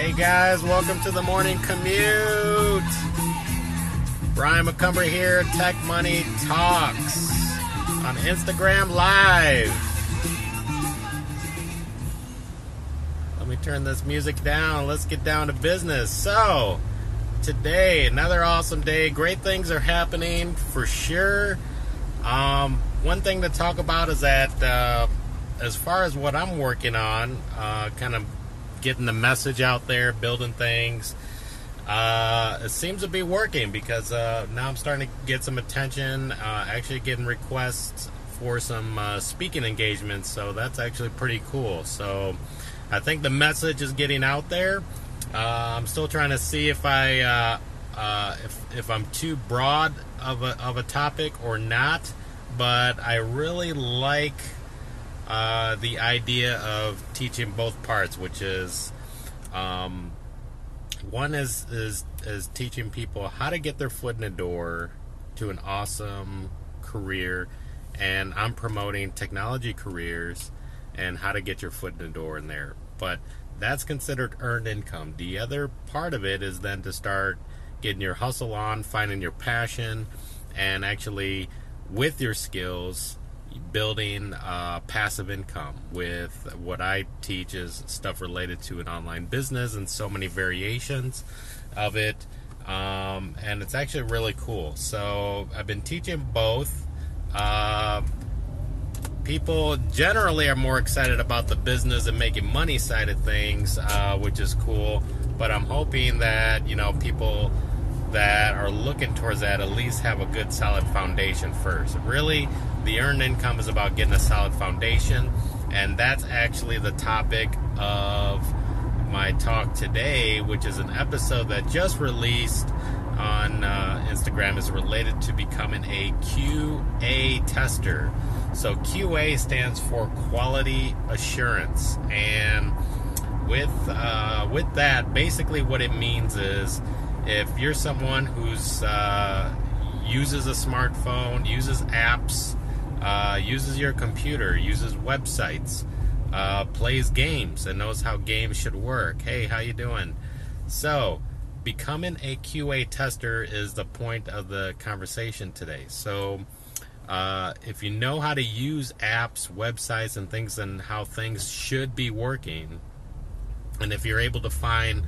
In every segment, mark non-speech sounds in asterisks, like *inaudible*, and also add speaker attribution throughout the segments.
Speaker 1: Hey guys, welcome to the morning commute. Brian McCumber here, Tech Money Talks on Instagram Live. Let me turn this music down. Let's get down to business. So, today, another awesome day. Great things are happening for sure. Um, one thing to talk about is that uh, as far as what I'm working on, uh, kind of getting the message out there, building things. Uh, it seems to be working because uh, now I'm starting to get some attention. Uh, actually, getting requests for some uh, speaking engagements, so that's actually pretty cool. So, I think the message is getting out there. Uh, I'm still trying to see if I uh, if if I'm too broad of a of a topic or not, but I really like uh, the idea of teaching both parts, which is um, one is, is is teaching people how to get their foot in the door to an awesome career, and I'm promoting technology careers and how to get your foot in the door in there. But that's considered earned income. The other part of it is then to start getting your hustle on, finding your passion, and actually with your skills building uh, passive income with what I teach is stuff related to an online business and so many variations of it. Um, and it's actually really cool. So I've been teaching both. Uh, people generally are more excited about the business and making money side of things, uh, which is cool. But I'm hoping that you know people that are looking towards that at least have a good solid foundation first. Really, the earned income is about getting a solid foundation, and that's actually the topic of my talk today, which is an episode that just released on uh, Instagram is related to becoming a QA tester. So QA stands for quality assurance, and with uh, with that, basically what it means is if you're someone who's uh, uses a smartphone, uses apps, uh, uses your computer, uses websites, uh, plays games, and knows how games should work. Hey, how you doing? So, becoming a QA tester is the point of the conversation today. So, uh, if you know how to use apps, websites, and things, and how things should be working, and if you're able to find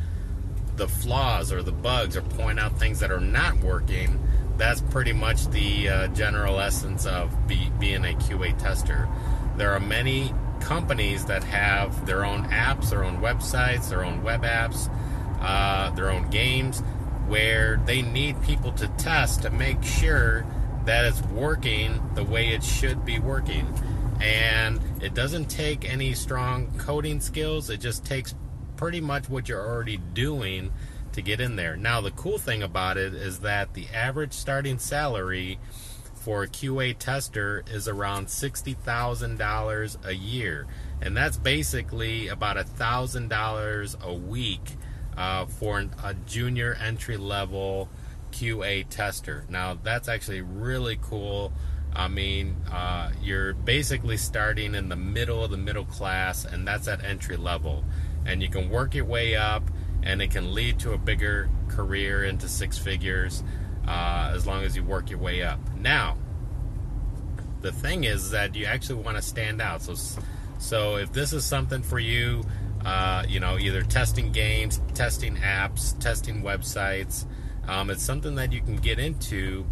Speaker 1: the flaws or the bugs or point out things that are not working, that's pretty much the uh, general essence of be, being a QA tester. There are many companies that have their own apps, their own websites, their own web apps, uh, their own games, where they need people to test to make sure that it's working the way it should be working. And it doesn't take any strong coding skills, it just takes pretty much what you're already doing to get in there. Now, the cool thing about it is that the average starting salary for a QA tester is around $60,000 a year. And that's basically about $1,000 a week uh, for a junior entry level QA tester. Now, that's actually really cool. I mean, uh, you're basically starting in the middle of the middle class, and that's at entry level and you can work your way up and it can lead to a bigger career into six figures uh, as long as you work your way up. Now the thing is that you actually want to stand out. So so if this is something for you uh, you know either testing games testing apps testing websites um, it's something that you can get into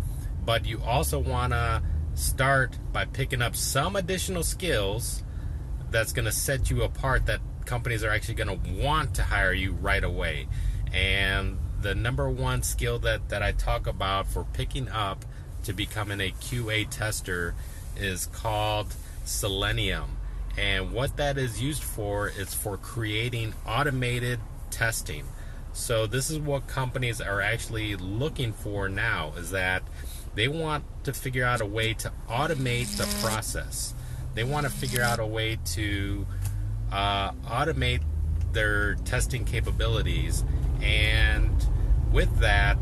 Speaker 1: but you also want to start by picking up some additional skills that's going to set you apart that companies are actually going to want to hire you right away. And the number one skill that, that I talk about for picking up to becoming a QA tester is called Selenium. And what that is used for is for creating automated testing. So this is what companies are actually looking for now is that they want to figure out a way to automate the process. They want to figure out a way to uh, automate their testing capabilities. And with that,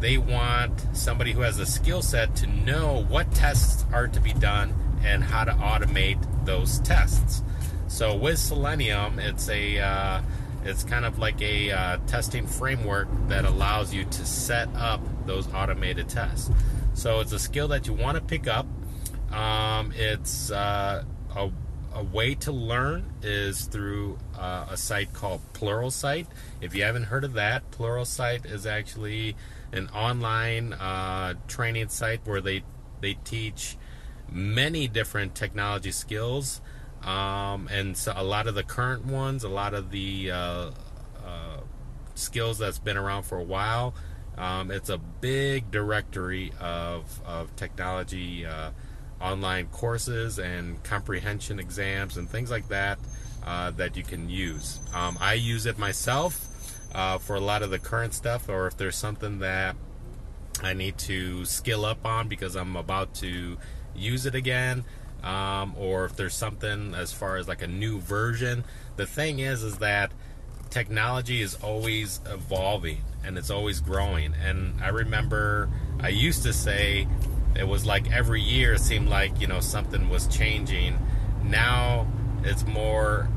Speaker 1: they want somebody who has a skill set to know what tests are to be done and how to automate those tests. So with Selenium, it's a uh, it's kind of like a uh, testing framework that allows you to set up those automated tests. So it's a skill that you want to pick up. Um, it's uh, a, a, way to learn is through uh, a site called Pluralsight. If you haven't heard of that, Pluralsight is actually an online uh, training site where they they teach many different technology skills um, and so a lot of the current ones, a lot of the uh, uh, skills that's been around for a while. Um, it's a big directory of, of technology uh, online courses and comprehension exams and things like that uh, that you can use. Um, I use it myself uh, for a lot of the current stuff, or if there's something that I need to skill up on because I'm about to use it again um, or if there's something as far as like a new version. The thing is, is that technology is always evolving and it's always growing. And I remember I used to say it was like every year it seemed like you know something was changing. Now it's more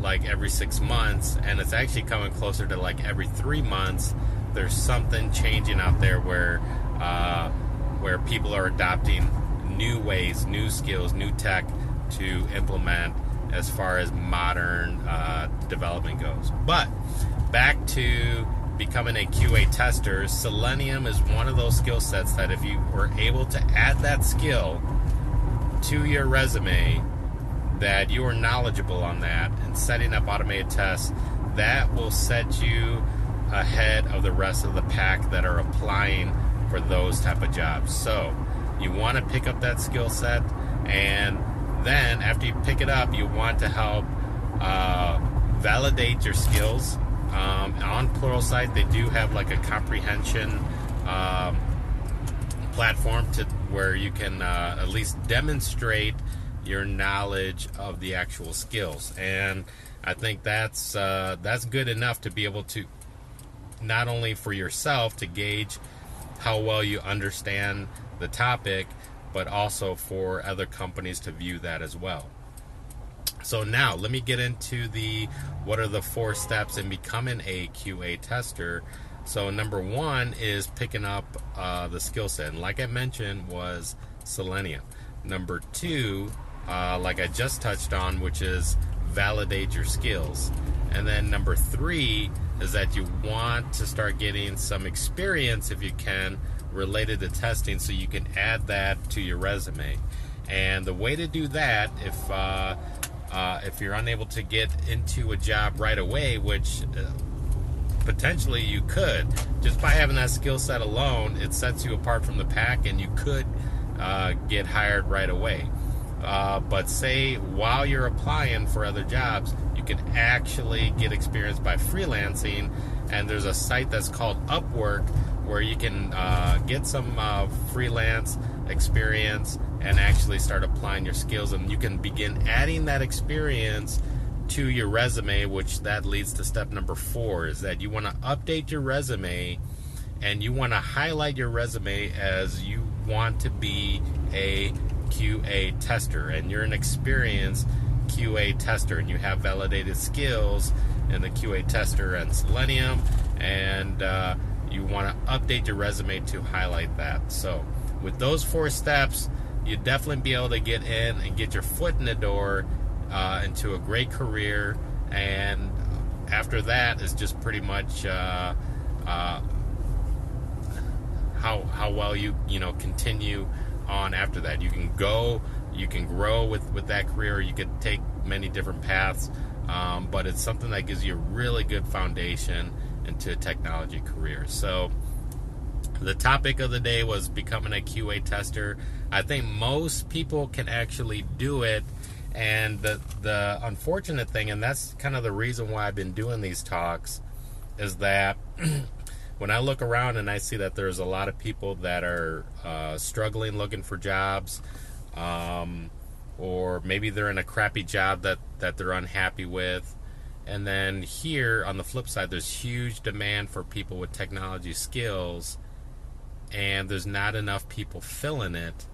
Speaker 1: like every six months, and it's actually coming closer to like every three months. There's something changing out there where uh, where people are adopting new ways, new skills, new tech to implement as far as modern uh, development goes. But back to becoming a QA tester, Selenium is one of those skill sets that if you were able to add that skill to your resume, that you are knowledgeable on that and setting up automated tests, that will set you ahead of the rest of the pack that are applying for those type of jobs. So you want to pick up that skill set, and then after you pick it up, you want to help uh, validate your skills. Um, on Pluralsight, they do have like a comprehension um, platform to where you can uh, at least demonstrate your knowledge of the actual skills, and I think that's uh, that's good enough to be able to not only for yourself to gauge how well you understand the topic, but also for other companies to view that as well. So now let me get into the what are the four steps in becoming a QA tester. So number one is picking up uh, the skill set, and like I mentioned, was Selenium. Number two, uh, like I just touched on, which is validate your skills. And then number three is that you want to start getting some experience if you can related to testing so you can add that to your resume. And the way to do that, if uh, uh, if you're unable to get into a job right away, which uh, potentially you could, just by having that skill set alone, it sets you apart from the pack, and you could uh, get hired right away. Uh, but say while you're applying for other jobs, you can actually get experience by freelancing. And there's a site that's called Upwork where you can uh, get some uh, freelance experience and actually start applying your skills and you can begin adding that experience to your resume which that leads to step number four is that you want to update your resume and you want to highlight your resume as you want to be a qa tester and you're an experienced qa tester and you have validated skills in the qa tester and selenium and uh, you want to update your resume to highlight that. So, with those four steps, you'd definitely be able to get in and get your foot in the door uh, into a great career. And after that is just pretty much uh, uh, how how well you you know continue on after that. You can go, you can grow with with that career. You could take many different paths, um, but it's something that gives you a really good foundation into a technology career. So, the topic of the day was becoming a QA tester. I think most people can actually do it. And the, the unfortunate thing, and that's kind of the reason why I've been doing these talks, is that *clears throat* when I look around and I see that there's a lot of people that are uh, struggling looking for jobs, um, or maybe they're in a crappy job that, that they're unhappy with, and then here on the flip side, there's huge demand for people with technology skills, and there's not enough people filling it.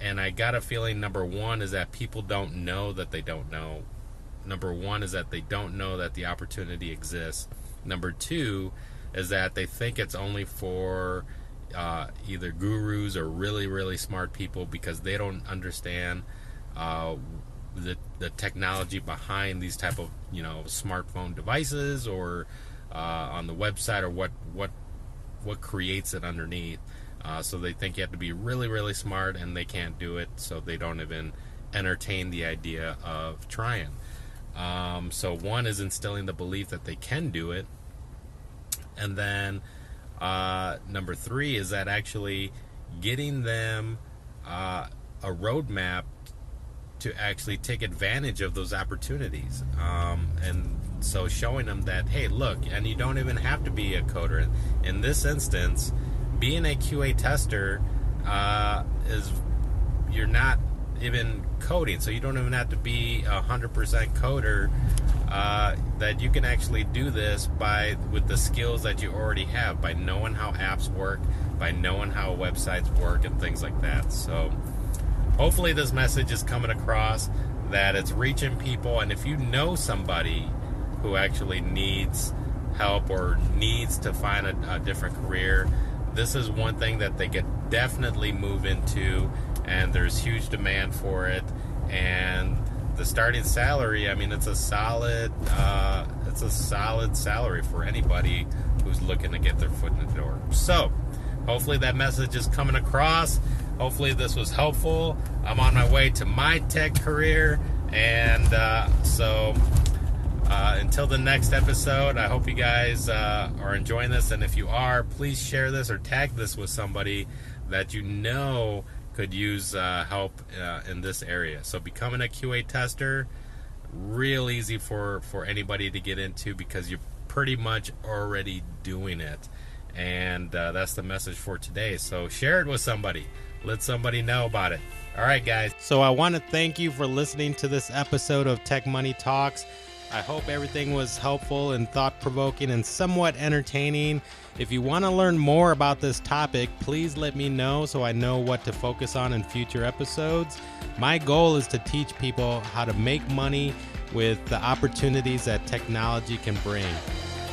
Speaker 1: And I got a feeling number one is that people don't know that they don't know number one is that they don't know that the opportunity exists. Number two is that they think it's only for uh, either gurus or really really smart people because they don't understand uh, the the technology behind these type of you know smartphone devices or uh, on the website or what what what creates it underneath. Uh, so they think you have to be really really smart and they can't do it, so they don't even entertain the idea of trying. Um, so one is instilling the belief that they can do it, and then uh, number three is that actually getting them uh, a roadmap to actually take advantage of those opportunities. Um, and so showing them that, hey, look, and you don't even have to be a coder. In this instance, being a QA tester uh, is you're not even coding, so you don't even have to be a hundred percent coder. Uh, that you can actually do this by with the skills that you already have, by knowing how apps work, by knowing how websites work, and things like that. So hopefully this message is coming across that it's reaching people and if you know somebody who actually needs help or needs to find a, a different career this is one thing that they could definitely move into and there's huge demand for it. And the starting salary i mean it's a solid uh, it's a solid salary for anybody who's looking to get their foot in the door. So hopefully that message is coming across. Hopefully, this was helpful. I'm on my way to my tech career, and uh, so uh, until the next episode, I hope you guys uh, are enjoying this. And if you are, please share this or tag this with somebody that you know could use uh, help uh, in this area. So, becoming a QA tester, real easy for for anybody to get into because you're pretty much already doing it. And uh, that's the message for today. So, share it with somebody let somebody know about it. All right, guys. So I want to thank you for listening to this episode of Tech Money Talks. I hope everything was helpful and thought provoking and somewhat entertaining. If you want to learn more about this topic, please let me know so I know what to focus on in future episodes. My goal is to teach people how to make money with the opportunities that technology can bring.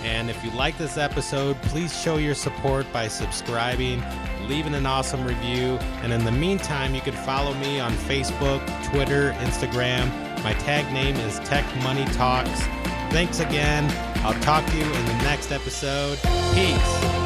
Speaker 1: And if you like this episode, please show your support by subscribing leaving an awesome review. And in the meantime, you can follow me on Facebook, Twitter, Instagram. My tag name is Tech Money Talks. Thanks again. I'll talk to you in the next episode. Peace.